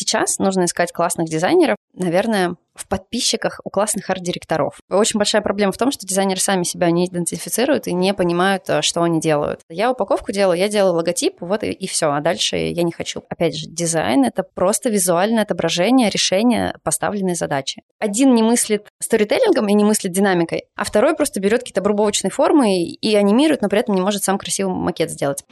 Сейчас нужно искать классных дизайнеров, наверное, в подписчиках у классных арт-директоров. Очень большая проблема в том, что дизайнеры сами себя не идентифицируют и не понимают, э, что они делают. Я упаковку делаю, я делаю логотип, вот и, и все, а дальше я не хочу. Опять же, дизайн — это просто визуальное отображение решения поставленной задачи. Один не мыслит сторителлингом и не мыслит динамикой, а второй просто берет какие-то обрубовочные формы и, и анимирует, но при этом не может сам красивый макет сделать.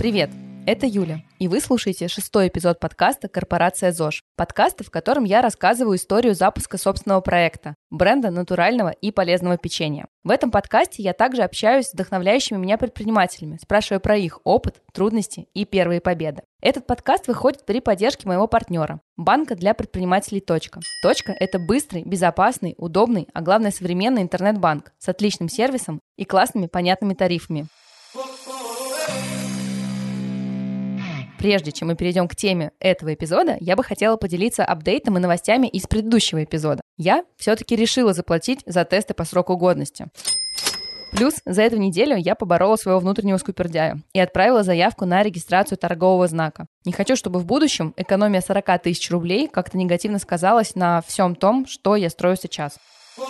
Привет! Это Юля, и вы слушаете шестой эпизод подкаста «Корпорация ЗОЖ», подкаста, в котором я рассказываю историю запуска собственного проекта, бренда натурального и полезного печенья. В этом подкасте я также общаюсь с вдохновляющими меня предпринимателями, спрашивая про их опыт, трудности и первые победы. Этот подкаст выходит при поддержке моего партнера – банка для предпринимателей «Точка». «Точка» – это быстрый, безопасный, удобный, а главное современный интернет-банк с отличным сервисом и классными понятными тарифами. Прежде чем мы перейдем к теме этого эпизода, я бы хотела поделиться апдейтом и новостями из предыдущего эпизода. Я все-таки решила заплатить за тесты по сроку годности. Плюс за эту неделю я поборола своего внутреннего скупердяя и отправила заявку на регистрацию торгового знака. Не хочу, чтобы в будущем экономия 40 тысяч рублей как-то негативно сказалась на всем том, что я строю сейчас. В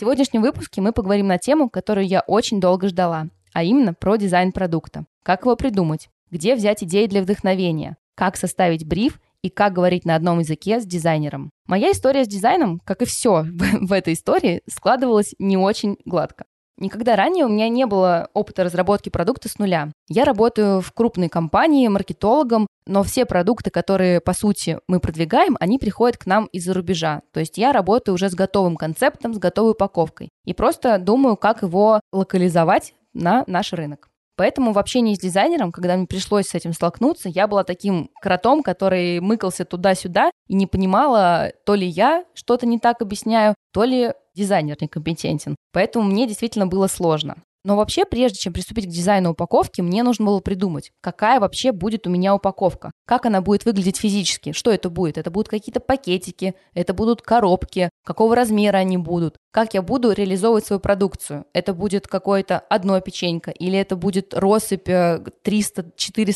сегодняшнем выпуске мы поговорим на тему, которую я очень долго ждала а именно про дизайн продукта. Как его придумать? Где взять идеи для вдохновения? Как составить бриф и как говорить на одном языке с дизайнером. Моя история с дизайном, как и все в этой истории, складывалась не очень гладко. Никогда ранее у меня не было опыта разработки продукта с нуля. Я работаю в крупной компании маркетологом, но все продукты, которые, по сути, мы продвигаем, они приходят к нам из-за рубежа. То есть я работаю уже с готовым концептом, с готовой упаковкой. И просто думаю, как его локализовать на наш рынок. Поэтому в общении с дизайнером, когда мне пришлось с этим столкнуться, я была таким кротом, который мыкался туда-сюда и не понимала, то ли я что-то не так объясняю, то ли дизайнер некомпетентен. Поэтому мне действительно было сложно. Но вообще, прежде чем приступить к дизайну упаковки, мне нужно было придумать, какая вообще будет у меня упаковка, как она будет выглядеть физически, что это будет. Это будут какие-то пакетики, это будут коробки, какого размера они будут, как я буду реализовывать свою продукцию. Это будет какое-то одно печенька или это будет россыпь 300-400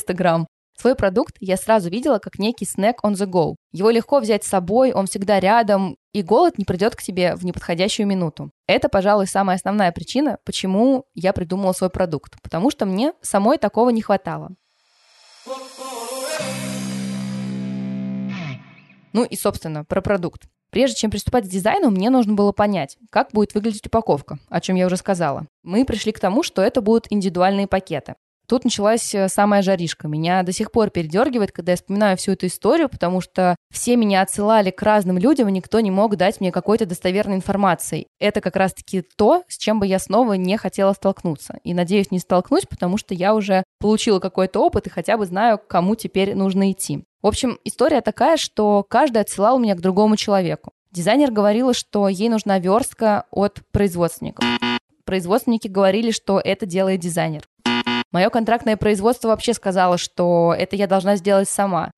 э, грамм. Свой продукт я сразу видела как некий снэк on the go. Его легко взять с собой, он всегда рядом, и голод не придет к тебе в неподходящую минуту. Это, пожалуй, самая основная причина, почему я придумала свой продукт, потому что мне самой такого не хватало. Ну и, собственно, про продукт. Прежде чем приступать к дизайну, мне нужно было понять, как будет выглядеть упаковка, о чем я уже сказала. Мы пришли к тому, что это будут индивидуальные пакеты. Тут началась э, самая жаришка. Меня до сих пор передергивает, когда я вспоминаю всю эту историю, потому что все меня отсылали к разным людям, и никто не мог дать мне какой-то достоверной информации. Это как раз-таки то, с чем бы я снова не хотела столкнуться. И надеюсь не столкнусь, потому что я уже получила какой-то опыт и хотя бы знаю, к кому теперь нужно идти. В общем, история такая, что каждый отсылал меня к другому человеку. Дизайнер говорила, что ей нужна верстка от производственников. Производственники говорили, что это делает дизайнер. Мое контрактное производство вообще сказало, что это я должна сделать сама.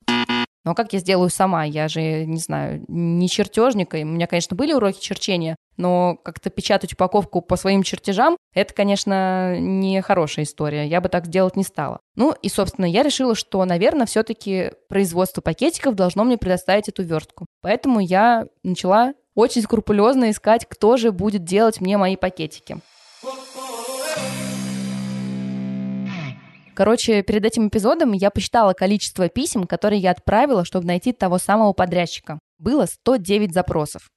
Но как я сделаю сама? Я же, не знаю, не чертежник. И у меня, конечно, были уроки черчения, но как-то печатать упаковку по своим чертежам, это, конечно, не хорошая история. Я бы так сделать не стала. Ну и, собственно, я решила, что, наверное, все-таки производство пакетиков должно мне предоставить эту верстку. Поэтому я начала очень скрупулезно искать, кто же будет делать мне мои пакетики. Короче, перед этим эпизодом я посчитала количество писем, которые я отправила, чтобы найти того самого подрядчика. Было 109 запросов.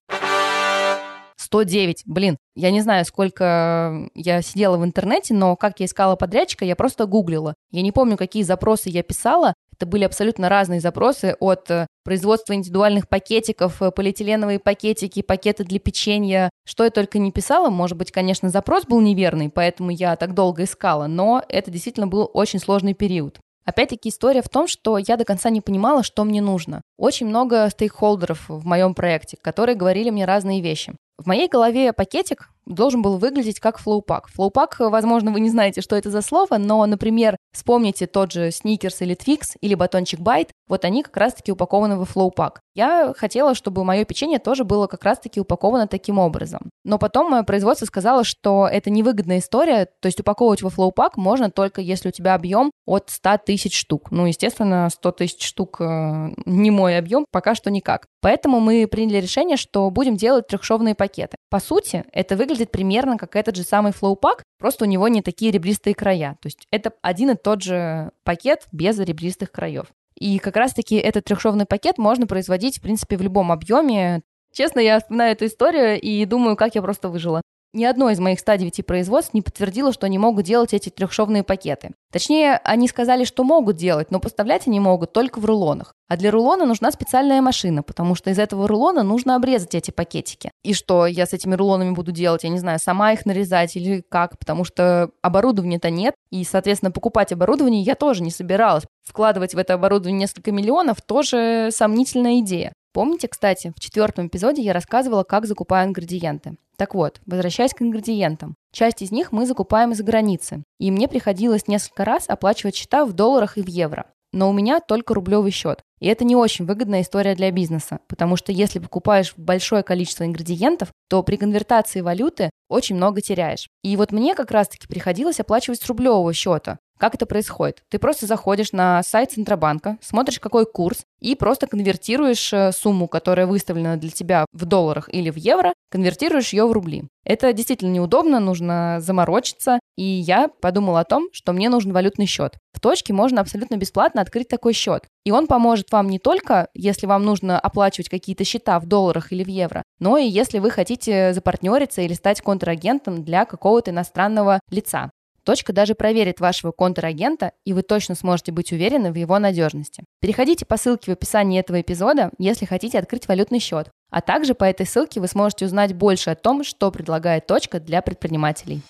109, блин, я не знаю, сколько я сидела в интернете, но как я искала подрядчика, я просто гуглила. Я не помню, какие запросы я писала. Это были абсолютно разные запросы от э, производства индивидуальных пакетиков, э, полиэтиленовые пакетики, пакеты для печенья. Что я только не писала, может быть, конечно, запрос был неверный, поэтому я так долго искала, но это действительно был очень сложный период. Опять-таки история в том, что я до конца не понимала, что мне нужно. Очень много стейкхолдеров в моем проекте, которые говорили мне разные вещи. В моей голове пакетик должен был выглядеть как flow pack. Flow pack, возможно, вы не знаете, что это за слово, но, например, вспомните тот же сникерс или твикс или батончик Bite, вот они как раз-таки упакованы во flow pack. Я хотела, чтобы мое печенье тоже было как раз-таки упаковано таким образом. Но потом мое производство сказало, что это невыгодная история, то есть упаковывать во flow pack можно только если у тебя объем от 100 тысяч штук. Ну, естественно, 100 тысяч штук э, не мой объем, пока что никак. Поэтому мы приняли решение, что будем делать трехшовные пакеты. По сути, это выглядит примерно как этот же самый флоупак, просто у него не такие ребристые края. То есть это один и тот же пакет без ребристых краев. И как раз-таки этот трехшовный пакет можно производить, в принципе, в любом объеме. Честно, я вспоминаю эту историю и думаю, как я просто выжила. Ни одно из моих 109 производств не подтвердило, что они могут делать эти трехшовные пакеты. Точнее, они сказали, что могут делать, но поставлять они могут только в рулонах. А для рулона нужна специальная машина, потому что из этого рулона нужно обрезать эти пакетики. И что я с этими рулонами буду делать? Я не знаю, сама их нарезать или как, потому что оборудования-то нет, и, соответственно, покупать оборудование я тоже не собиралась. Вкладывать в это оборудование несколько миллионов тоже сомнительная идея. Помните, кстати, в четвертом эпизоде я рассказывала, как закупаю ингредиенты. Так вот, возвращаясь к ингредиентам. Часть из них мы закупаем из границы, и мне приходилось несколько раз оплачивать счета в долларах и в евро. Но у меня только рублевый счет. И это не очень выгодная история для бизнеса, потому что если покупаешь большое количество ингредиентов, то при конвертации валюты очень много теряешь. И вот мне как раз-таки приходилось оплачивать с рублевого счета, как это происходит? Ты просто заходишь на сайт Центробанка, смотришь, какой курс, и просто конвертируешь э, сумму, которая выставлена для тебя в долларах или в евро, конвертируешь ее в рубли. Это действительно неудобно, нужно заморочиться, и я подумала о том, что мне нужен валютный счет. В точке можно абсолютно бесплатно открыть такой счет. И он поможет вам не только, если вам нужно оплачивать какие-то счета в долларах или в евро, но и если вы хотите запартнериться или стать контрагентом для какого-то иностранного лица. Точка даже проверит вашего контрагента, и вы точно сможете быть уверены в его надежности. Переходите по ссылке в описании этого эпизода, если хотите открыть валютный счет. А также по этой ссылке вы сможете узнать больше о том, что предлагает точка для предпринимателей.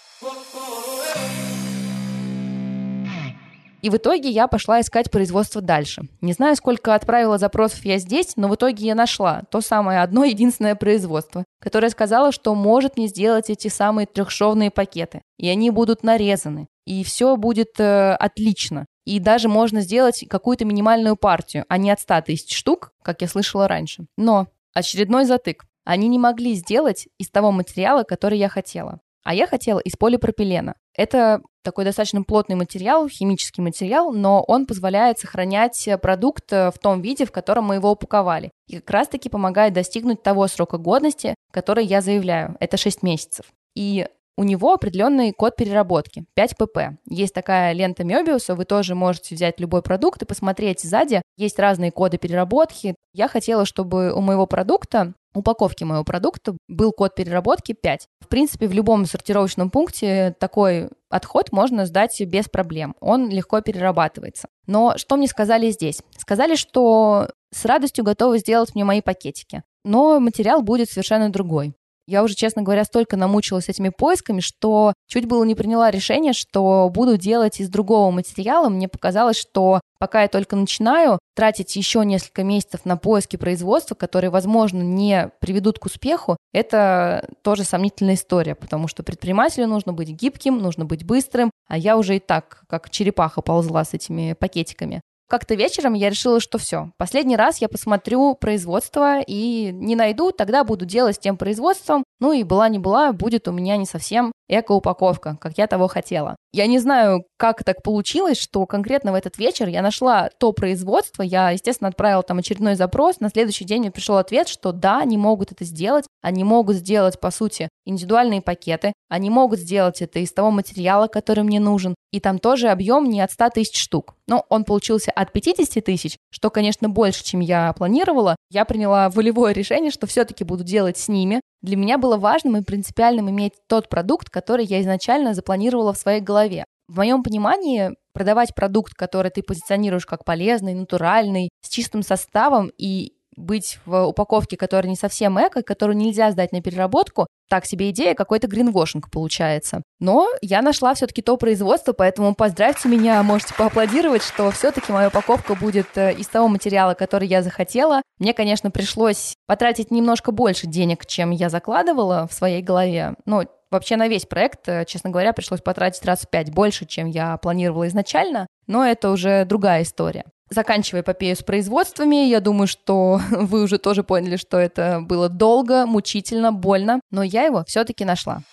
И в итоге я пошла искать производство дальше. Не знаю, сколько отправила запросов я здесь, но в итоге я нашла то самое одно единственное производство, которое сказало, что может мне сделать эти самые трехшовные пакеты. И они будут нарезаны. И все будет э, отлично. И даже можно сделать какую-то минимальную партию, а не от 100 тысяч штук, как я слышала раньше. Но очередной затык. Они не могли сделать из того материала, который я хотела. А я хотела из полипропилена. Это такой достаточно плотный материал, химический материал, но он позволяет сохранять продукт э, в том виде, в котором мы его упаковали. И как раз-таки помогает достигнуть того срока годности, который я заявляю. Это 6 месяцев. И у него определенный код переработки 5 pp. Есть такая лента Мёбиуса, вы тоже можете взять любой продукт и посмотреть сзади. Есть разные коды переработки. Я хотела, чтобы у моего продукта упаковки моего продукта был код переработки 5. В принципе, в любом сортировочном пункте такой отход можно сдать без проблем. Он легко перерабатывается. Но что мне сказали здесь? Сказали, что с радостью готовы сделать мне мои пакетики. Но материал будет совершенно другой. Я уже, честно говоря, столько намучилась этими поисками, что чуть было не приняла решение, что буду делать из другого материала. Мне показалось, что пока я только начинаю, тратить еще несколько месяцев на поиски производства, которые, возможно, не приведут к успеху, это тоже сомнительная история, потому что предпринимателю нужно быть гибким, нужно быть быстрым, а я уже и так, как черепаха, ползла с этими пакетиками. Как-то вечером я решила, что все, последний раз я посмотрю производство и не найду, тогда буду делать с тем производством. Ну и была не была, будет у меня не совсем эко-упаковка, как я того хотела. Я не знаю, как так получилось, что конкретно в этот вечер я нашла то производство, я, естественно, отправила там очередной запрос, на следующий день мне пришел ответ, что да, они могут это сделать, они могут сделать, по сути, индивидуальные пакеты, они могут сделать это из того материала, который мне нужен, и там тоже объем не от 100 тысяч штук. Но он получился от 50 тысяч, что, конечно, больше, чем я планировала. Я приняла волевое решение, что все-таки буду делать с ними. Для меня было важным и принципиальным иметь тот продукт, который я изначально запланировала в своей голове. В моем понимании продавать продукт, который ты позиционируешь как полезный, натуральный, с чистым составом и быть в упаковке, которая не совсем эко, которую нельзя сдать на переработку, так себе идея, какой-то гринвошинг получается. Но я нашла все-таки то производство, поэтому поздравьте меня, можете поаплодировать, что все-таки моя упаковка будет э, из того материала, который я захотела. Мне, конечно, пришлось потратить немножко больше денег, чем я закладывала в своей голове, но Вообще на весь проект, э, честно говоря, пришлось потратить раз в пять больше, чем я планировала изначально, но это уже другая история. Заканчивая эпопею с производствами, я думаю, что вы уже тоже поняли, что это было долго, мучительно, больно, но я его все-таки нашла.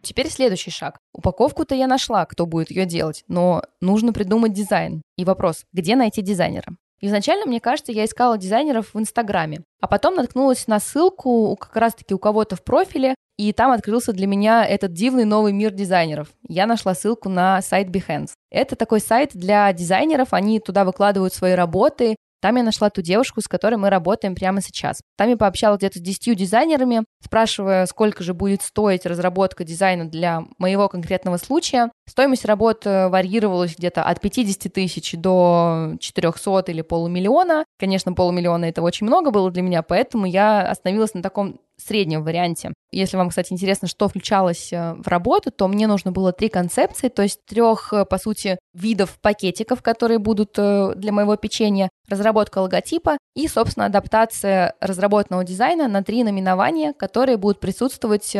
Теперь следующий шаг. Упаковку-то я нашла, кто будет ее делать, но нужно придумать дизайн. И вопрос, где найти дизайнера? Изначально, мне кажется, я искала дизайнеров в Инстаграме, а потом наткнулась на ссылку как раз-таки у кого-то в профиле, и там открылся для меня этот дивный новый мир дизайнеров. Я нашла ссылку на сайт Behance. Это такой сайт для дизайнеров, они туда выкладывают свои работы, там я нашла ту девушку, с которой мы работаем прямо сейчас. Там я пообщалась где-то с 10 дизайнерами, спрашивая, сколько же будет стоить разработка дизайна для моего конкретного случая. Стоимость работ варьировалась где-то от 50 тысяч до 400 или полумиллиона. Конечно, полумиллиона это очень много было для меня, поэтому я остановилась на таком среднем варианте. Если вам, кстати, интересно, что включалось э, в работу, то мне нужно было три концепции, то есть трех, э, по сути, видов пакетиков, которые будут э, для моего печенья, разработка логотипа и, собственно, адаптация разработанного дизайна на три номинования, которые будут присутствовать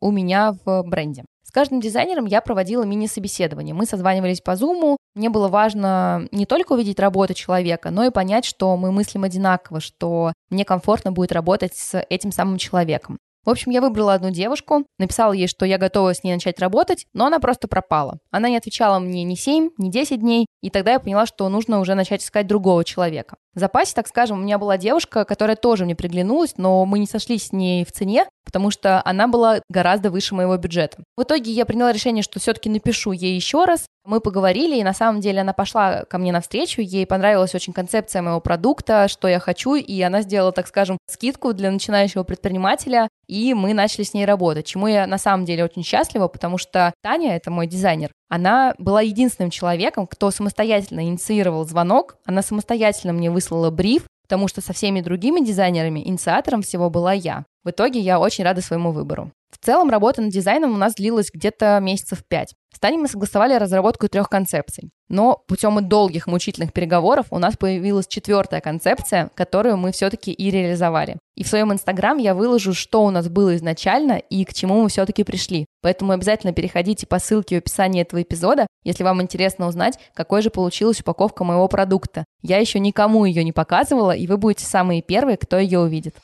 у меня в бренде. Каждым дизайнером я проводила мини-собеседование. Мы созванивались по Zoom. Мне было важно не только увидеть работу человека, но и понять, что мы мыслим одинаково, что мне комфортно будет работать с этим самым человеком. В общем, я выбрала одну девушку, написала ей, что я готова с ней начать работать, но она просто пропала. Она не отвечала мне ни 7, ни 10 дней, и тогда я поняла, что нужно уже начать искать другого человека. Запасе, так скажем, у меня была девушка, которая тоже мне приглянулась, но мы не сошлись с ней в цене, потому что она была гораздо выше моего бюджета. В итоге я приняла решение, что все-таки напишу ей еще раз. Мы поговорили, и на самом деле она пошла ко мне навстречу, ей понравилась очень концепция моего продукта, что я хочу, и она сделала, так скажем, скидку для начинающего предпринимателя, и мы начали с ней работать, чему я на самом деле очень счастлива, потому что Таня, это мой дизайнер, она была единственным человеком, кто самостоятельно инициировал звонок, она самостоятельно мне выслала бриф, потому что со всеми другими дизайнерами инициатором всего была я. В итоге я очень рада своему выбору. В целом работа над дизайном у нас длилась где-то месяцев пять. С Таней мы согласовали разработку трех концепций. Но путем долгих мучительных переговоров у нас появилась четвертая концепция, которую мы все-таки и реализовали. И в своем инстаграм я выложу, что у нас было изначально и к чему мы все-таки пришли. Поэтому обязательно переходите по ссылке в описании этого эпизода, если вам интересно узнать, какой же получилась упаковка моего продукта. Я еще никому ее не показывала, и вы будете самые первые, кто ее увидит.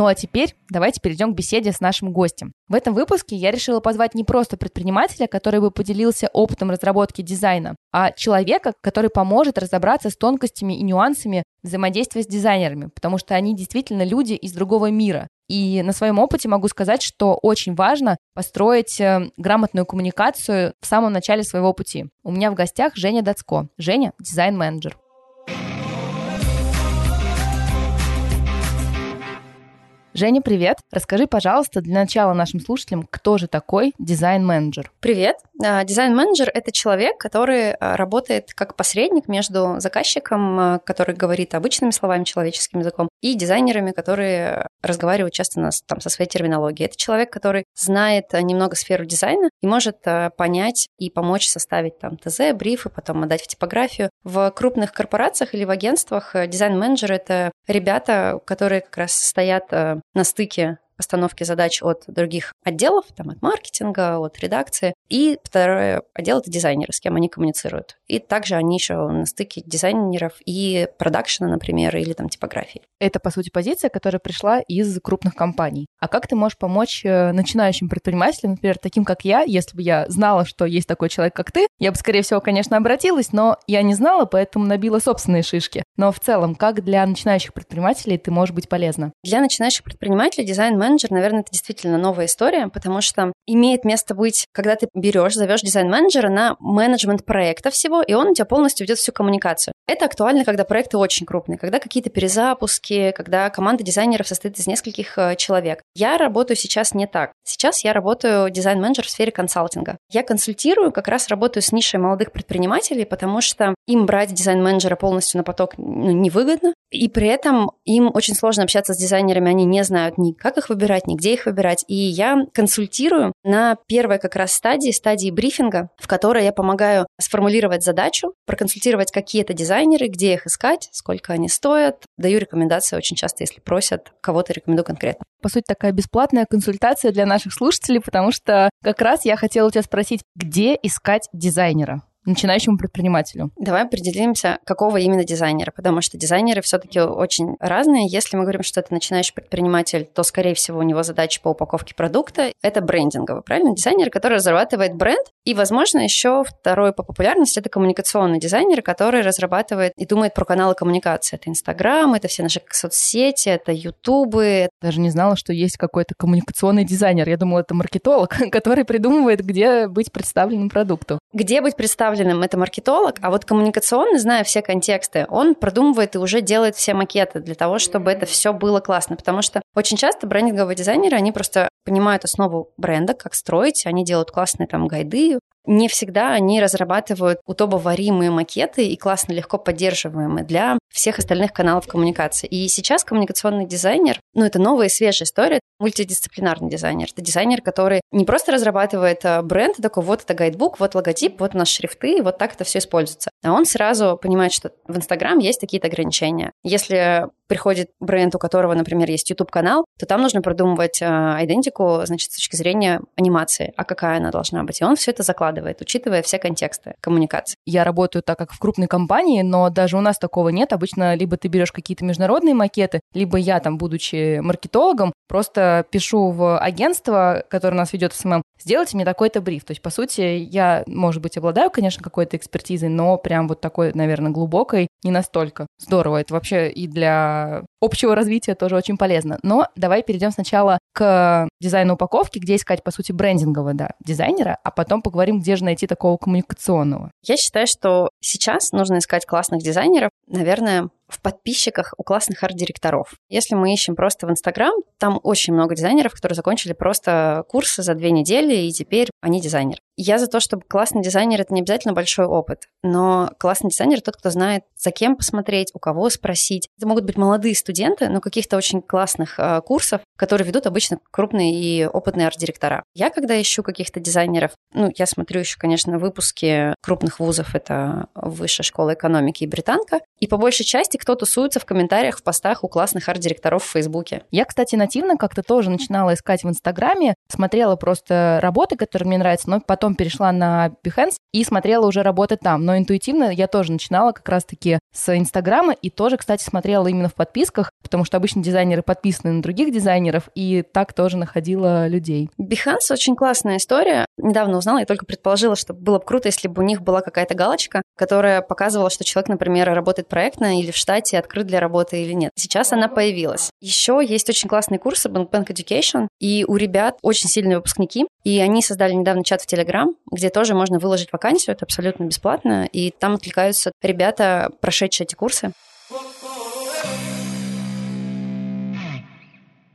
Ну а теперь давайте перейдем к беседе с нашим гостем. В этом выпуске я решила позвать не просто предпринимателя, который бы поделился опытом разработки дизайна, а человека, который поможет разобраться с тонкостями и нюансами взаимодействия с дизайнерами, потому что они действительно люди из другого мира. И на своем опыте могу сказать, что очень важно построить э, грамотную коммуникацию в самом начале своего пути. У меня в гостях Женя Дацко. Женя – дизайн-менеджер. Женя, привет. Расскажи, пожалуйста, для начала нашим слушателям, кто же такой дизайн-менеджер? Привет. А, дизайн-менеджер — это человек, который а, работает как посредник между заказчиком, а, который говорит обычными словами, человеческим языком, и дизайнерами, которые разговаривают часто нас, там, со своей терминологией. Это человек, который знает немного сферу дизайна и может понять и помочь составить там ТЗ, брифы, потом отдать в типографию. В крупных корпорациях или в агентствах дизайн-менеджеры — это ребята, которые как раз стоят на стыке постановки задач от других отделов, там, от маркетинга, от редакции. И второй отдел — это дизайнеры, с кем они коммуницируют. И также они еще на стыке дизайнеров и продакшена, например, или там типографии. Это, по сути, позиция, которая пришла из крупных компаний. А как ты можешь помочь э, начинающим предпринимателям, например, таким, как я, если бы я знала, что есть такой человек, как ты, я бы, скорее всего, конечно, обратилась, но я не знала, поэтому набила собственные шишки. Но в целом, как для начинающих предпринимателей ты можешь быть полезна? Для начинающих предпринимателей дизайн-менеджер, наверное, это действительно новая история, потому что имеет место быть, когда ты берешь, зовешь дизайн-менеджера на менеджмент проекта всего, и он у тебя полностью ведет всю коммуникацию. Это актуально, когда проекты очень крупные, когда какие-то перезапуски, когда команда дизайнеров состоит из нескольких э, человек. Я работаю сейчас не так. Сейчас я работаю дизайн-менеджер в сфере консалтинга. Я консультирую, как раз работаю с нишей молодых предпринимателей, потому что им брать дизайн-менеджера полностью на поток ну, невыгодно. И при этом им очень сложно общаться с дизайнерами, они не знают ни как их выбирать, ни где их выбирать. И я консультирую на первой как раз стадии, стадии брифинга, в которой я помогаю сформулировать задачу, проконсультировать какие-то дизайнеры, дизайнеры, где их искать, сколько они стоят. Даю рекомендации очень часто, если просят, кого-то рекомендую конкретно. По сути, такая бесплатная консультация для наших слушателей, потому что как раз я хотела у тебя спросить, где искать дизайнера? Начинающему предпринимателю? Давай определимся, какого именно дизайнера, потому что дизайнеры все-таки очень разные. Если мы говорим, что это начинающий предприниматель, то, скорее всего, у него задача по упаковке продукта — это брендинговый, правильно? Дизайнер, который разрабатывает бренд, и, возможно, еще второй по популярности — это коммуникационный дизайнер, который разрабатывает и думает про каналы коммуникации. Это Инстаграм, это все наши соцсети, это Ютубы. Даже не знала, что есть какой-то коммуникационный дизайнер. Я думала, это маркетолог, который придумывает, где быть представленным продукту. Где быть представленным представленным это маркетолог, а вот коммуникационный, зная все контексты, он продумывает и уже делает все макеты для того, чтобы это все было классно. Потому что очень часто брендинговые дизайнеры, они просто понимают основу бренда, как строить, они делают классные там гайды, не всегда они разрабатывают удобоваримые макеты и классно, легко поддерживаемые для всех остальных каналов коммуникации. И сейчас коммуникационный дизайнер, ну, это новая и свежая история, мультидисциплинарный дизайнер. Это дизайнер, который не просто разрабатывает а, бренд, такой, вот это гайдбук, вот логотип, вот наши шрифты, вот так это все используется. А он сразу понимает, что в Инстаграм есть такие-то ограничения. Если приходит бренд, у которого, например, есть YouTube-канал, то там нужно продумывать а, идентику, значит, с точки зрения анимации, а какая она должна быть. И он все это закладывает, учитывая все контексты коммуникации. Я работаю так, как в крупной компании, но даже у нас такого нет. Обычно либо ты берешь какие-то международные макеты, либо я там, будучи маркетологом, просто пишу в агентство, которое нас ведет SMM, сделайте мне такой-то бриф. То есть, по сути, я, может быть, обладаю, конечно, какой-то экспертизой, но прям вот такой, наверное, глубокой не настолько. Здорово. Это вообще и для общего развития тоже очень полезно. Но давай перейдем сначала к дизайну упаковки, где искать, по сути, брендингового да, дизайнера, а потом поговорим, где же найти такого коммуникационного. Я считаю, что сейчас нужно искать классных дизайнеров, наверное, в подписчиках у классных арт-директоров. Если мы ищем просто в Инстаграм, там очень много дизайнеров, которые закончили просто курсы за две недели, и теперь они дизайнеры. Я за то, чтобы классный дизайнер — это не обязательно большой опыт, но классный дизайнер — тот, кто знает, за кем посмотреть, у кого спросить. Это могут быть молодые студенты, но каких-то очень классных э, курсов, которые ведут обычно крупные и опытные арт-директора. Я, когда ищу каких-то дизайнеров, ну, я смотрю еще, конечно, выпуски крупных вузов, это Высшая школа экономики и Британка, и по большей части кто тусуется в комментариях в постах у классных арт-директоров в Фейсбуке. Я, кстати, нативно как-то тоже начинала искать в Инстаграме, смотрела просто работы, которые мне нравятся, но потом перешла на Behance и смотрела уже работы там. Но интуитивно я тоже начинала как раз-таки с Инстаграма и тоже, кстати, смотрела именно в подписках, потому что обычно дизайнеры подписаны на других дизайнеров, и так тоже находила людей. Behance очень классная история. Недавно узнала, я только предположила, что было бы круто, если бы у них была какая-то галочка, которая показывала, что человек, например, работает проектно или в штате, открыт для работы или нет. Сейчас она появилась. Еще есть очень классные курсы Bank Education, и у ребят очень сильные выпускники, и они создали недавно чат в Telegram, где тоже можно выложить вакансию, это абсолютно бесплатно, и там откликаются ребята, прошедшие эти курсы.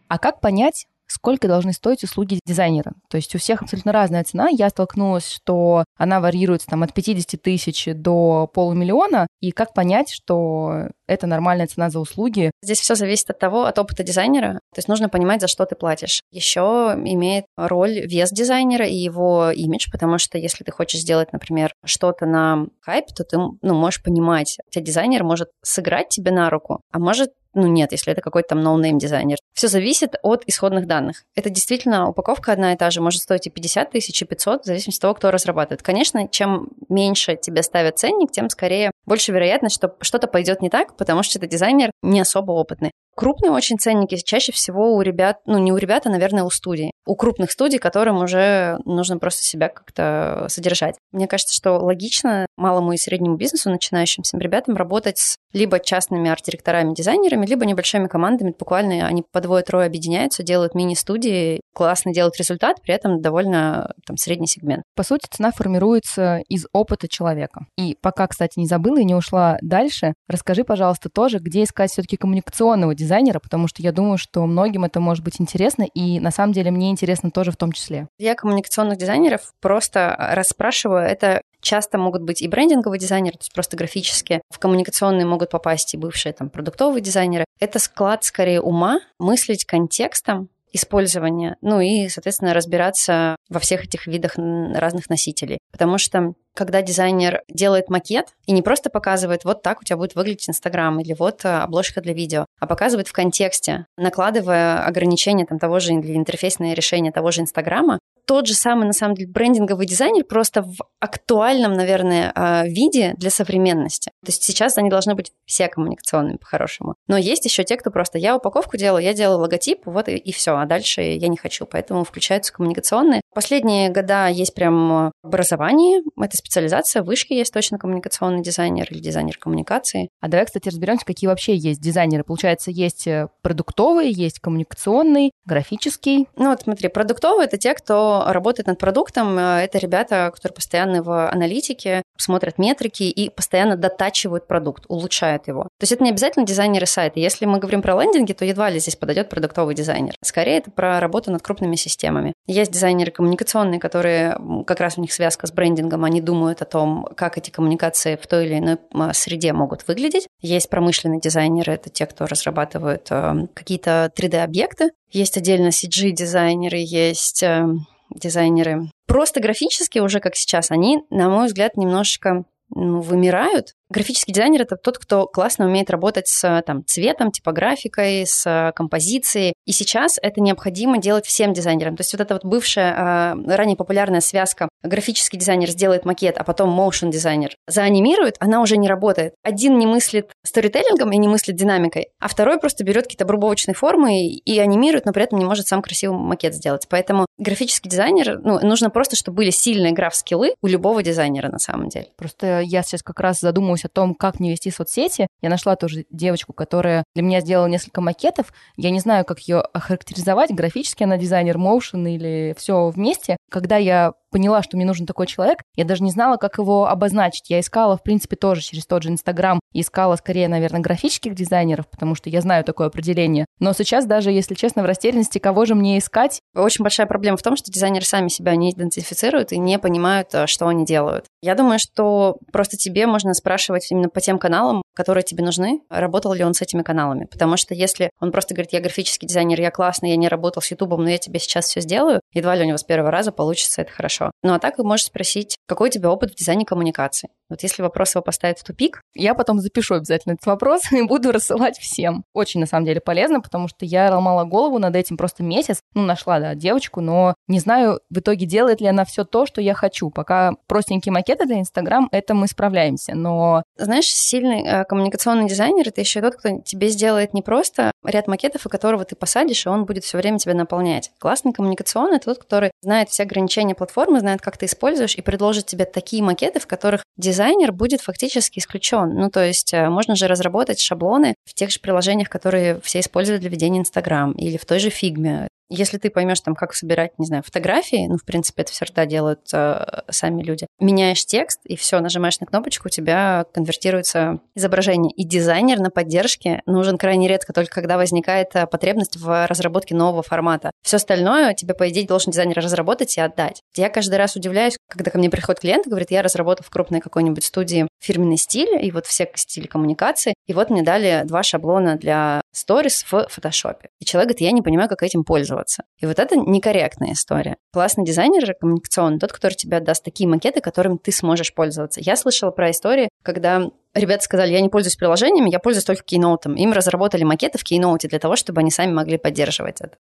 А как понять, сколько должны стоить услуги дизайнера. То есть у всех абсолютно разная цена. Я столкнулась, что она варьируется там от 50 тысяч до полумиллиона. И как понять, что это нормальная цена за услуги? Здесь все зависит от того, от опыта дизайнера. То есть нужно понимать, за что ты платишь. Еще имеет роль вес дизайнера и его имидж, потому что если ты хочешь сделать, например, что-то на хайпе, то ты ну, можешь понимать, у тебя дизайнер может сыграть тебе на руку, а может ну нет, если это какой-то там ноунейм дизайнер. Все зависит от исходных данных. Это действительно упаковка одна и та же, может стоить и 50 тысяч, и 500, в зависимости от того, кто разрабатывает. Конечно, чем меньше тебе ставят ценник, тем скорее больше вероятность, что что-то пойдет не так, потому что это дизайнер не особо опытный. Крупные очень ценники чаще всего у ребят, ну не у ребят, а, наверное, у студий. У крупных студий, которым уже нужно просто себя как-то содержать. Мне кажется, что логично малому и среднему бизнесу, начинающимся ребятам, работать с либо частными арт-директорами, дизайнерами, либо небольшими командами. Буквально они по двое-трое объединяются, делают мини-студии, классно делают результат, при этом довольно там средний сегмент. По сути, цена формируется из опыта человека. И пока, кстати, не забыла и не ушла дальше, расскажи, пожалуйста, тоже, где искать все-таки коммуникационного дизайнера, потому что я думаю, что многим это может быть интересно, и на самом деле мне интересно тоже в том числе. Я коммуникационных дизайнеров просто расспрашиваю. Это часто могут быть и брендинговые дизайнеры, то есть просто графические. В коммуникационные могут попасть и бывшие там продуктовые дизайнеры. Это склад скорее ума, мыслить контекстом, использования, ну и, соответственно, разбираться во всех этих видах разных носителей. Потому что когда дизайнер делает макет и не просто показывает, вот так у тебя будет выглядеть Инстаграм или вот э, обложка для видео, а показывает в контексте, накладывая ограничения там, того же или интерфейсное решение того же Инстаграма, тот же самый, на самом деле, брендинговый дизайнер просто в актуальном, наверное, а, виде для современности. То есть сейчас они должны быть все коммуникационными по-хорошему. Но есть еще те, кто просто я упаковку делаю, я делаю логотип, вот и, и все, а дальше я не хочу, поэтому включаются коммуникационные. Последние года есть прям образование, это специализация, в вышке есть точно коммуникационный дизайнер или дизайнер коммуникации. А давай, кстати, разберемся, какие вообще есть дизайнеры. Получается, есть э, продуктовый, есть коммуникационный, графический. Ну вот смотри, продуктовый — это те, кто работает над продуктом, э, это ребята, которые постоянно в аналитике, смотрят метрики и постоянно дотачивают продукт, улучшают его. То есть это не обязательно дизайнеры сайта. Если мы говорим про лендинги, то едва ли здесь подойдет продуктовый дизайнер. Скорее, это про работу над крупными системами. Есть дизайнеры коммуникационные, которые как раз у них связка с брендингом, они думают о том, как эти коммуникации в той или иной среде могут выглядеть. Есть промышленные дизайнеры, это те, кто разрабатывают э, какие-то 3D-объекты. Есть отдельно CG-дизайнеры, есть э, дизайнеры. Просто графически уже как сейчас, они, на мой взгляд, немножечко ну, вымирают, Графический дизайнер это тот, кто классно умеет работать с там, цветом, типографикой, с композицией. И сейчас это необходимо делать всем дизайнерам. То есть вот эта вот бывшая, а, ранее популярная связка графический дизайнер сделает макет, а потом motion дизайнер заанимирует, она уже не работает. Один не мыслит сторителлингом и не мыслит динамикой, а второй просто берет какие-то обрубовочные формы и, и анимирует, но при этом не может сам красивый макет сделать. Поэтому графический дизайнер, ну, нужно просто, чтобы были сильные граф-скиллы у любого дизайнера на самом деле. Просто я сейчас как раз задумываюсь о том, как мне вести соцсети, я нашла тоже девочку, которая для меня сделала несколько макетов. Я не знаю, как ее охарактеризовать, графически она дизайнер, моушен или все вместе. Когда я поняла, что мне нужен такой человек, я даже не знала, как его обозначить. Я искала, в принципе, тоже через тот же Инстаграм, искала скорее, наверное, графических дизайнеров, потому что я знаю такое определение. Но сейчас даже, если честно, в растерянности, кого же мне искать? Очень большая проблема в том, что дизайнеры сами себя не идентифицируют и не понимают, э, что они делают. Я думаю, что просто тебе можно спрашивать именно по тем каналам, которые тебе нужны, работал ли он с этими каналами. Потому что если он просто говорит, я графический дизайнер, я классный, я не работал с Ютубом, но я тебе сейчас все сделаю, едва ли у него с первого раза получится это хорошо. Ну а так вы можете спросить, какой у тебя опыт в дизайне коммуникации. Вот если вопрос его поставит в тупик... Я потом запишу обязательно этот вопрос и буду рассылать всем. Очень, на самом деле, полезно, потому что я ломала голову над этим просто месяц. Ну, нашла, да, девочку, но не знаю, в итоге делает ли она все то, что я хочу. Пока простенькие макеты для Инстаграм, это мы справляемся, но... Знаешь, сильный э, коммуникационный дизайнер — это еще тот, кто тебе сделает не просто ряд макетов, у которого ты посадишь, и он будет все время тебя наполнять. Классный коммуникационный — это тот, который знает все ограничения платформы, знает, как ты используешь, и предложит тебе такие макеты, в которых дизайнер будет фактически исключен. Ну, то есть э, можно же разработать шаблоны в тех же приложениях, которые все используют для ведения Инстаграм, или в той же фигме. Если ты поймешь там, как собирать, не знаю, фотографии, ну, в принципе, это всегда делают э, сами люди, меняешь текст, и все, нажимаешь на кнопочку, у тебя конвертируется изображение. И дизайнер на поддержке нужен крайне редко, только когда возникает э, потребность в разработке нового формата. Все остальное тебе, по идее, должен дизайнер разработать и отдать. Я каждый раз удивляюсь, когда ко мне приходит клиент и говорит, я разработал в крупной какой-нибудь студии фирменный стиль, и вот все стили коммуникации, и вот мне дали два шаблона для сторис в фотошопе. И человек говорит, я не понимаю, как этим пользоваться. И вот это некорректная история. Классный дизайнер коммуникационный, тот, который тебе даст такие макеты, которыми ты сможешь пользоваться. Я слышала про истории, когда ребята сказали, я не пользуюсь приложениями, я пользуюсь только Keynote. Им разработали макеты в Keynote для того, чтобы они сами могли поддерживать это.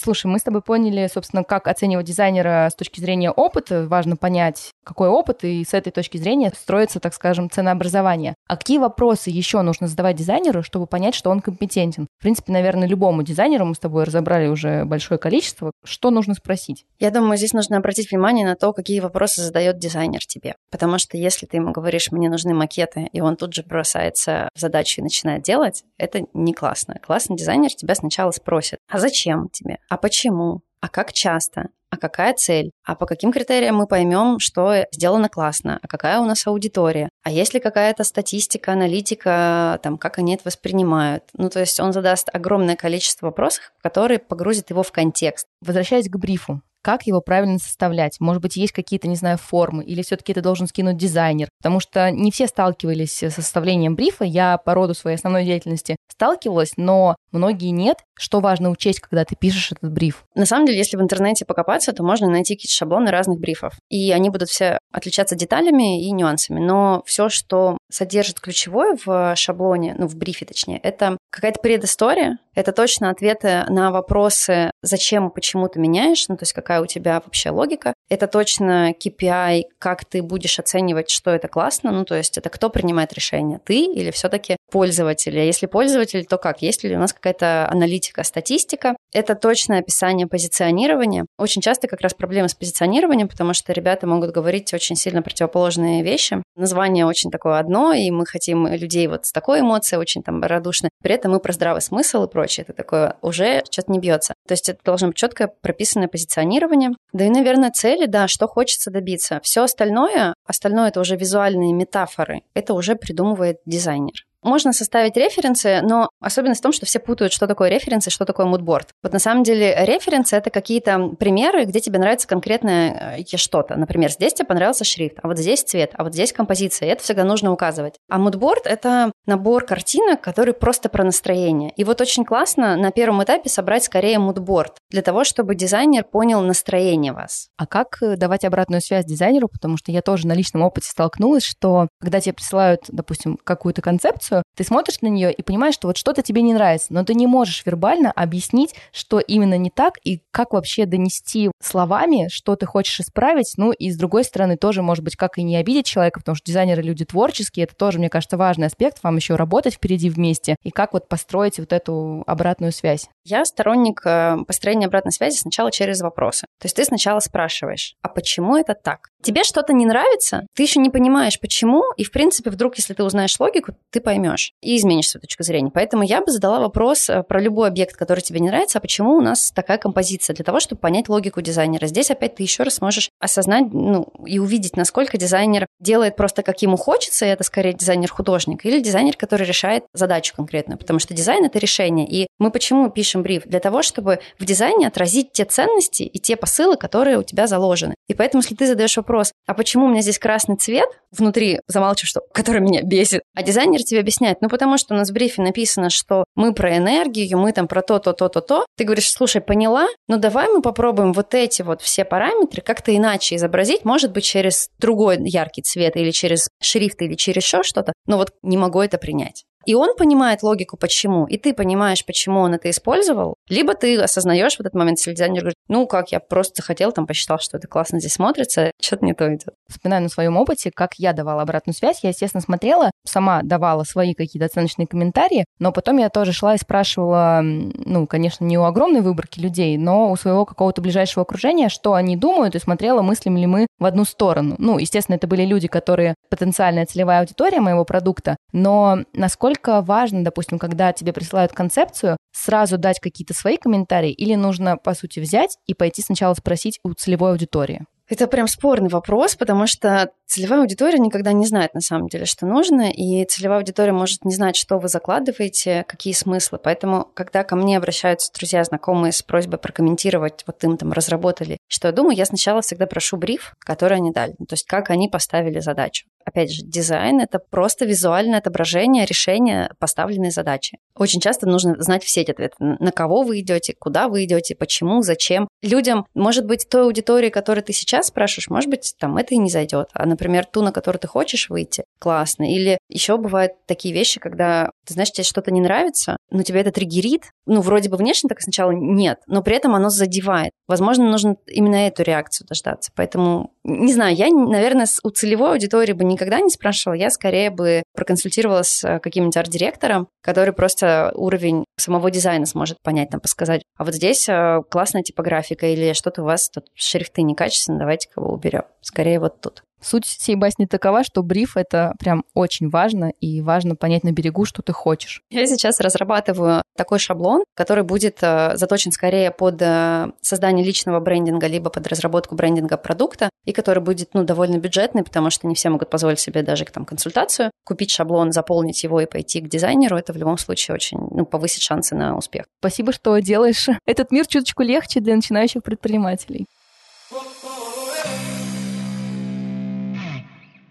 Слушай, мы с тобой поняли, собственно, как оценивать дизайнера с точки зрения опыта. Важно понять, какой опыт, и с этой точки зрения строится, так скажем, ценообразование. А какие вопросы еще нужно задавать дизайнеру, чтобы понять, что он компетентен? В принципе, наверное, любому дизайнеру мы с тобой разобрали уже большое количество. Что нужно спросить? Я думаю, здесь нужно обратить внимание на то, какие вопросы задает дизайнер тебе. Потому что если ты ему говоришь, мне нужны макеты, и он тут же бросается в задачу и начинает делать, это не классно. Классный дизайнер тебя сначала спросит, а зачем тебе? А почему, а как часто, а какая цель, а по каким критериям мы поймем, что сделано классно, а какая у нас аудитория, а есть ли какая-то статистика, аналитика, там, как они это воспринимают. Ну, то есть он задаст огромное количество вопросов, которые погрузят его в контекст. Возвращаясь к брифу, как его правильно составлять? Может быть, есть какие-то, не знаю, формы, или все-таки это должен скинуть дизайнер? Потому что не все сталкивались с составлением брифа. Я по роду своей основной деятельности сталкивалась, но многие нет. Что важно учесть, когда ты пишешь этот бриф? На самом деле, если в интернете покопаться, то можно найти какие-то шаблоны разных брифов. И они будут все отличаться деталями и нюансами. Но все, что содержит ключевое в шаблоне, ну, в брифе точнее, это какая-то предыстория, это точно ответы на вопросы, зачем и почему ты меняешь, ну, то есть какая у тебя вообще логика. Это точно KPI, как ты будешь оценивать, что это классно, ну, то есть это кто принимает решение, ты или все-таки пользователь. А если пользователь, то как? Есть ли у нас какая-то аналитика, статистика? Это точное описание позиционирования. Очень часто как раз проблемы с позиционированием, потому что ребята могут говорить очень сильно противоположные вещи. Название очень такое одно, и мы хотим людей вот с такой эмоцией, очень там радушно. При этом мы про здравый смысл и прочее. Это такое уже что-то не бьется. То есть это должно быть четкое прописанное позиционирование. Да и, наверное, цели, да, что хочется добиться. Все остальное, остальное это уже визуальные метафоры, это уже придумывает дизайнер. Можно составить референсы, но особенность в том, что все путают, что такое референсы, что такое мудборд. Вот на самом деле референсы — это какие-то примеры, где тебе нравится конкретное э, что-то. Например, здесь тебе понравился шрифт, а вот здесь цвет, а вот здесь композиция. И это всегда нужно указывать. А мудборд — это набор картинок, который просто про настроение. И вот очень классно на первом этапе собрать скорее мудборд для того, чтобы дизайнер понял настроение вас. А как э, давать обратную связь дизайнеру? Потому что я тоже на личном опыте столкнулась, что когда тебе присылают, допустим, какую-то концепцию, информацию, ты смотришь на нее и понимаешь, что вот что-то тебе не нравится, но ты не можешь вербально объяснить, что именно не так и как вообще донести словами, что ты хочешь исправить. Ну и с другой стороны тоже, может быть, как и не обидеть человека, потому что дизайнеры люди творческие, это тоже, мне кажется, важный аспект, вам еще работать впереди вместе, и как вот построить вот эту обратную связь. Я сторонник э, построения обратной связи сначала через вопросы. То есть ты сначала спрашиваешь, а почему это так? Тебе что-то не нравится, ты еще не понимаешь, почему, и, в принципе, вдруг, если ты узнаешь логику, ты поймешь и изменишь свою точку зрения. Поэтому я бы задала вопрос э, про любой объект, который тебе не нравится, а почему у нас такая композиция, для того, чтобы понять логику дизайнера. Здесь опять ты еще раз сможешь осознать ну, и увидеть, насколько дизайнер делает просто как ему хочется, и это скорее дизайнер-художник, или дизайнер, который решает задачу конкретную, потому что дизайн — это решение. И мы почему пишем бриф? Для того, чтобы в дизайне отразить те ценности и те посылы, которые у тебя заложены. И поэтому, если ты задаешь вопрос, а почему у меня здесь красный цвет, внутри замалчиваешь, что, который меня бесит, а дизайнер тебе объясняет, ну потому что у нас в брифе написано, что мы про энергию, мы там про то, то, то, то, то. Ты говоришь, слушай, поняла, ну давай мы попробуем вот эти вот все параметры как-то иначе изобразить, может быть, через другой яркий цвет или через шрифт или через еще что-то, но вот не могу это принять и он понимает логику, почему, и ты понимаешь, почему он это использовал, либо ты осознаешь в этот момент, если дизайнер говорит, ну как, я просто захотел, там посчитал, что это классно здесь смотрится, что-то не то идет. Вспоминаю на своем опыте, как я давала обратную связь. Я, естественно, смотрела, сама давала свои какие-то оценочные комментарии, но потом я тоже шла и спрашивала, ну, конечно, не у огромной выборки людей, но у своего какого-то ближайшего окружения, что они думают, и смотрела, мыслим ли мы в одну сторону. Ну, естественно, это были люди, которые потенциальная целевая аудитория моего продукта, но насколько насколько важно, допустим, когда тебе присылают концепцию, сразу дать какие-то свои комментарии или нужно, по сути, взять и пойти сначала спросить у целевой аудитории? Это прям спорный вопрос, потому что целевая аудитория никогда не знает на самом деле, что нужно, и целевая аудитория может не знать, что вы закладываете, какие смыслы. Поэтому, когда ко мне обращаются друзья, знакомые с просьбой прокомментировать, вот им там разработали, что я думаю, я сначала всегда прошу бриф, который они дали, ну, то есть как они поставили задачу. Опять же, дизайн — это просто визуальное отображение решения поставленной задачи. Очень часто нужно знать все эти ответы. На кого вы идете, куда вы идете, почему, зачем. Людям, может быть, той аудитории, которой ты сейчас спрашиваешь, может быть, там это и не зайдет. А, например, ту, на которую ты хочешь выйти, классно. Или еще бывают такие вещи, когда, ты знаешь, тебе что-то не нравится, но тебя это триггерит. Ну, вроде бы внешне так сначала нет, но при этом оно задевает. Возможно, нужно именно эту реакцию дождаться. Поэтому, не знаю, я, наверное, у целевой аудитории бы никогда не спрашивала. Я скорее бы проконсультировалась с э, каким-нибудь арт-директором, который просто уровень самого дизайна сможет понять, там, подсказать. А вот здесь э, классная типографика или что-то у вас тут шрифты некачественные, давайте кого уберем. Скорее вот тут. Суть всей басни такова, что бриф — это прям очень важно, и важно понять на берегу, что ты хочешь. Я сейчас разрабатываю такой шаблон, который будет э, заточен скорее под э, создание личного брендинга, либо под разработку брендинга продукта, и который будет, ну, довольно бюджетный, потому что не все могут позволить себе даже там консультацию. Купить шаблон, заполнить его и пойти к дизайнеру, это в любом случае очень, ну, повысит шансы на успех. Спасибо, что делаешь этот мир чуточку легче для начинающих предпринимателей.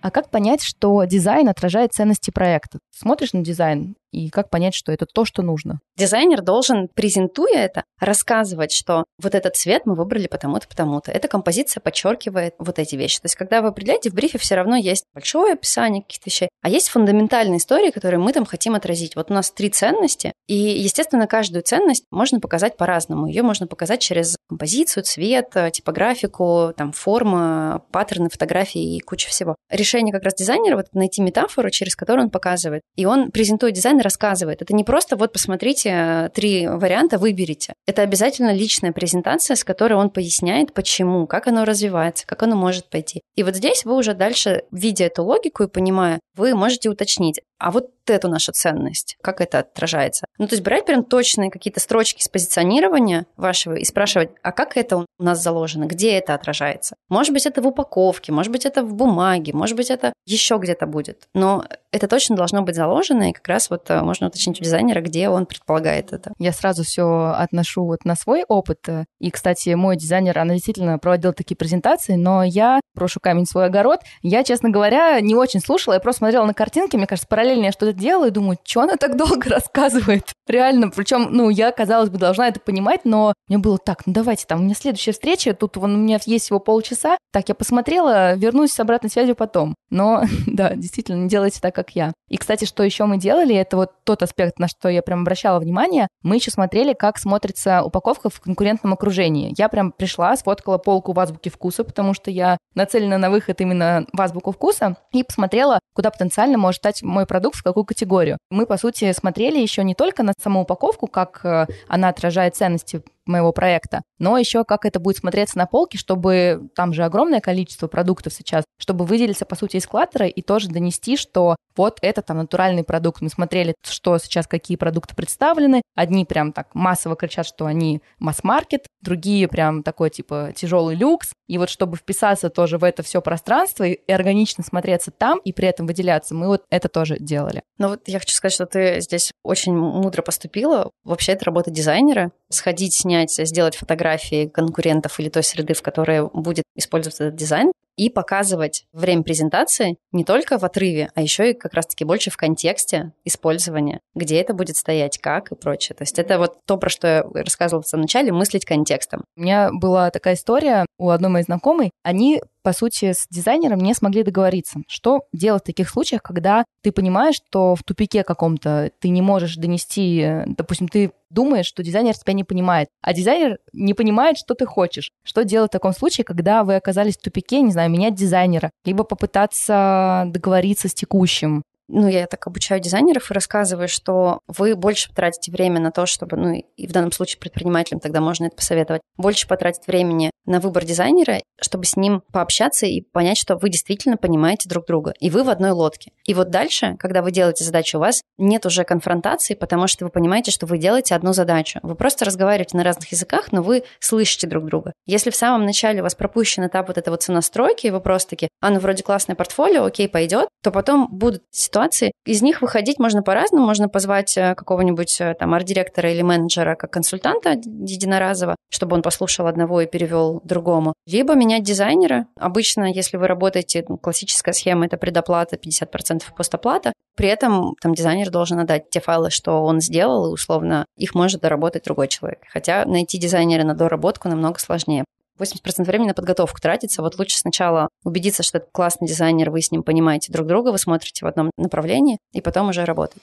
А как понять, что дизайн отражает ценности проекта? Смотришь на дизайн, и как понять, что это то, что нужно? Дизайнер должен, презентуя это, рассказывать, что вот этот цвет мы выбрали потому-то, потому-то. Эта композиция подчеркивает вот эти вещи. То есть, когда вы определяете, в брифе все равно есть большое описание каких-то вещей, а есть фундаментальные истории, которые мы там хотим отразить. Вот у нас три ценности, и, естественно, каждую ценность можно показать по-разному. Ее можно показать через композицию, цвет, типографику, там, формы, паттерны фотографии и куча всего. Решение как раз дизайнера вот найти метафору, через которую он показывает. И он презентует дизайн рассказывает. Это не просто вот посмотрите три варианта, выберите. Это обязательно личная презентация, с которой он поясняет, почему, как оно развивается, как оно может пойти. И вот здесь вы уже дальше, видя эту логику и понимая, вы можете уточнить, а вот эту нашу ценность, как это отражается. Ну, то есть брать прям точные какие-то строчки с позиционирования вашего и спрашивать, а как это у нас заложено, где это отражается. Может быть, это в упаковке, может быть, это в бумаге, может быть, это еще где-то будет. Но это точно должно быть заложено, и как раз вот э, можно уточнить у дизайнера, где он предполагает это. Я сразу все отношу вот на свой опыт. И, кстати, мой дизайнер, она действительно проводила такие презентации, но я брошу камень в свой огород. Я, честно говоря, не очень слушала, я просто смотрела на картинки, мне кажется, параллельно я что-то делаю и думаю, что она так долго рассказывает? Реально, причем, ну, я, казалось бы, должна это понимать, но мне было так, ну, давайте, там, у меня следующая встреча, тут вон, у меня есть всего полчаса, так, я посмотрела, вернусь с обратной связью потом. Но, да, действительно, не делайте так, как я. И, кстати, что еще мы делали, это вот тот аспект, на что я прям обращала внимание, мы еще смотрели, как смотрится упаковка в конкурентном окружении. Я прям пришла, сфоткала полку в азбуке вкуса, потому что я нацелена на выход именно в азбуку вкуса, и посмотрела, куда потенциально может стать мой продукт, в какую категорию. Мы, по сути, смотрели еще не только на саму упаковку, как э, она отражает ценности моего проекта, но еще как это будет смотреться на полке, чтобы там же огромное количество продуктов сейчас, чтобы выделиться, по сути, из клаттера и тоже донести, что вот это там натуральный продукт. Мы смотрели, что сейчас какие продукты представлены. Одни прям так массово кричат, что они масс-маркет, другие прям такой типа тяжелый люкс. И вот чтобы вписаться тоже в это все пространство и органично смотреться там и при этом выделяться, мы вот это тоже делали. Ну вот я хочу сказать, что ты здесь очень мудро поступила. Вообще это работа дизайнера. Сходить, снять, сделать фотографии конкурентов или той среды, в которой будет использоваться этот дизайн, и показывать время презентации не только в отрыве, а еще и как раз-таки больше в контексте использования, где это будет стоять, как и прочее. То есть это вот то, про что я рассказывала в самом начале, мыслить контекстом. У меня была такая история у одной моей знакомой. Они по сути, с дизайнером не смогли договориться. Что делать в таких случаях, когда ты понимаешь, что в тупике каком-то ты не можешь донести, допустим, ты думаешь, что дизайнер тебя не понимает, а дизайнер не понимает, что ты хочешь. Что делать в таком случае, когда вы оказались в тупике, не знаю, менять дизайнера, либо попытаться договориться с текущим, ну, я так обучаю дизайнеров и рассказываю, что вы больше потратите время на то, чтобы, ну, и в данном случае предпринимателям тогда можно это посоветовать, больше потратить времени на выбор дизайнера, чтобы с ним пообщаться и понять, что вы действительно понимаете друг друга, и вы в одной лодке. И вот дальше, когда вы делаете задачу, у вас нет уже конфронтации, потому что вы понимаете, что вы делаете одну задачу. Вы просто разговариваете на разных языках, но вы слышите друг друга. Если в самом начале у вас пропущен этап вот этого ценостройки, и вы просто таки, а, ну, вроде классное портфолио, окей, пойдет, то потом будут ситуации, ситуации. Из них выходить можно по-разному. Можно позвать э, какого-нибудь э, там арт-директора или менеджера как консультанта единоразово, чтобы он послушал одного и перевел другому. Либо менять дизайнера. Обычно, если вы работаете, ну, классическая схема – это предоплата 50% постоплата. При этом там дизайнер должен отдать те файлы, что он сделал, и условно их может доработать другой человек. Хотя найти дизайнера на доработку намного сложнее. 80% времени на подготовку тратится. Вот лучше сначала убедиться, что это классный дизайнер, вы с ним понимаете друг друга, вы смотрите в одном направлении, и потом уже работать.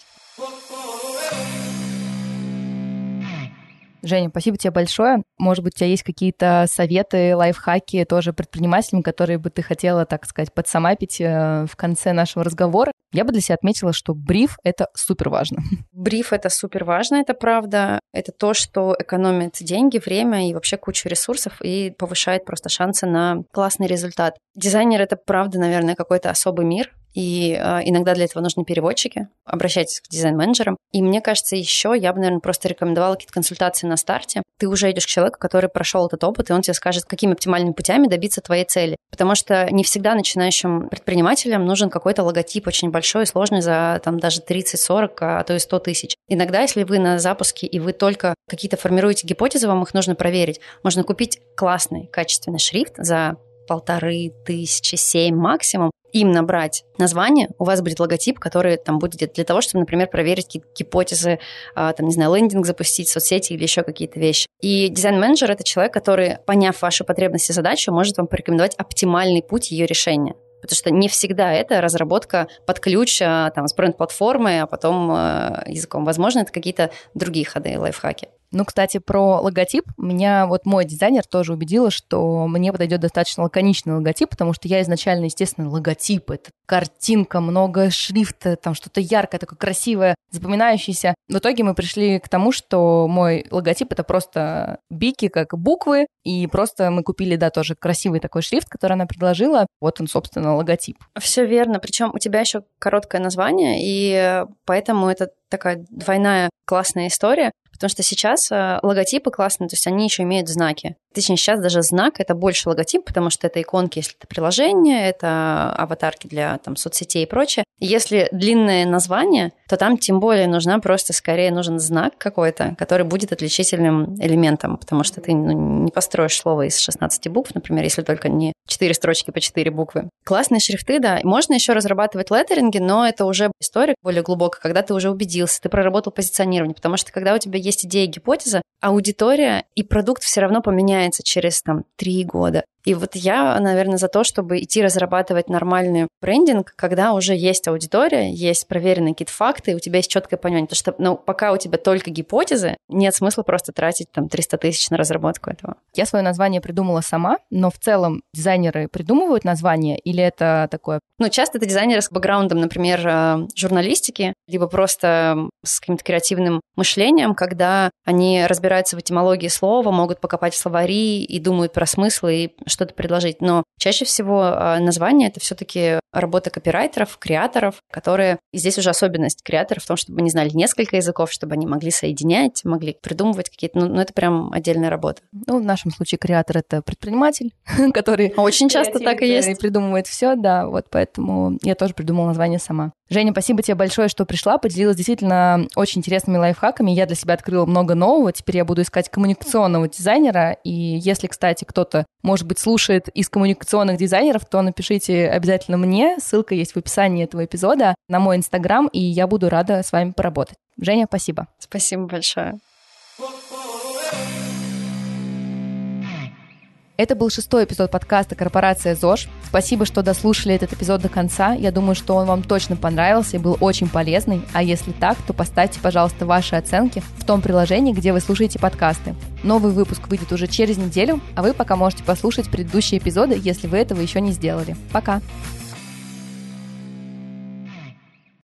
Женя, спасибо тебе большое. Может быть, у тебя есть какие-то советы, лайфхаки тоже предпринимателям, которые бы ты хотела, так сказать, подсамапить э, в конце нашего разговора? Я бы для себя отметила, что бриф — это супер важно. Бриф — это супер важно, это правда. Это то, что экономит деньги, время и вообще кучу ресурсов и повышает просто шансы на классный результат. Дизайнер — это правда, наверное, какой-то особый мир, и э, иногда для этого нужны переводчики. Обращайтесь к дизайн-менеджерам. И мне кажется, еще я бы, наверное, просто рекомендовала какие-то консультации на старте. Ты уже идешь к человеку, который прошел этот опыт, и он тебе скажет, какими оптимальными путями добиться твоей цели. Потому что не всегда начинающим предпринимателям нужен какой-то логотип очень большой и сложный за там даже 30-40, а то и 100 тысяч. Иногда, если вы на запуске и вы только какие-то формируете гипотезы, вам их нужно проверить, можно купить классный, качественный шрифт за полторы тысячи, семь максимум, им набрать название, у вас будет логотип, который там будет для того, чтобы, например, проверить какие-то гипотезы, а, там, не знаю, лендинг запустить, соцсети или еще какие-то вещи. И дизайн-менеджер — это человек, который, поняв ваши потребности и задачу, может вам порекомендовать оптимальный путь ее решения. Потому что не всегда это разработка под ключ а, там, с бренд-платформы, а потом э, языком. Возможно, это какие-то другие ходы, лайфхаки. Ну, кстати, про логотип. Меня вот мой дизайнер тоже убедила, что мне подойдет достаточно лаконичный логотип, потому что я изначально, естественно, логотип — это картинка, много шрифта, там что-то яркое, такое красивое, запоминающееся. В итоге мы пришли к тому, что мой логотип — это просто бики, как буквы, и просто мы купили, да, тоже красивый такой шрифт, который она предложила. Вот он, собственно, логотип. Все верно. Причем у тебя еще короткое название, и поэтому это такая двойная классная история. Потому что сейчас э, логотипы классные, то есть они еще имеют знаки. Точнее, сейчас даже знак — это больше логотип, потому что это иконки, если это приложение, это аватарки для там, соцсетей и прочее. Если длинное название, то там тем более нужна просто скорее нужен знак какой-то, который будет отличительным элементом, потому что ты ну, не построишь слово из 16 букв, например, если только не 4 строчки по 4 буквы. Классные шрифты, да. Можно еще разрабатывать леттеринги, но это уже история более глубокая, когда ты уже убедился, ты проработал позиционирование, потому что когда у тебя есть идея, гипотеза, аудитория и продукт все равно поменяется через там три года. И вот я, наверное, за то, чтобы идти разрабатывать нормальный брендинг, когда уже есть аудитория, есть проверенные какие-то факты, и у тебя есть четкое понимание. Потому что ну, пока у тебя только гипотезы, нет смысла просто тратить там 300 тысяч на разработку этого. Я свое название придумала сама, но в целом дизайнеры придумывают название или это такое? Ну, часто это дизайнеры с бэкграундом, например, э, журналистики, либо просто с каким-то креативным мышлением, когда они разбираются в этимологии слова, могут покопать в словари и думают про смыслы и что-то предложить. Но чаще всего а, название — это все таки работа копирайтеров, креаторов, которые... И здесь уже особенность креаторов в том, чтобы они знали несколько языков, чтобы они могли соединять, могли придумывать какие-то... Ну, ну это прям отдельная работа. Ну, в нашем случае креатор — это предприниматель, который... Очень часто так и есть. придумывает все, да, вот поэтому я тоже придумала название сама. Женя, спасибо тебе большое, что пришла, поделилась действительно очень интересными лайфхаками. Я для себя открыла много нового. Теперь я буду искать коммуникационного дизайнера. И если, кстати, кто-то, может быть, слушает из коммуникационных дизайнеров, то напишите обязательно мне. Ссылка есть в описании этого эпизода на мой инстаграм, и я буду рада с вами поработать. Женя, спасибо. Спасибо большое. Это был шестой эпизод подкаста «Корпорация ЗОЖ». Спасибо, что дослушали этот эпизод до конца. Я думаю, что он вам точно понравился и был очень полезный. А если так, то поставьте, пожалуйста, ваши оценки в том приложении, где вы слушаете подкасты. Новый выпуск выйдет уже через неделю, а вы пока можете послушать предыдущие эпизоды, если вы этого еще не сделали. Пока!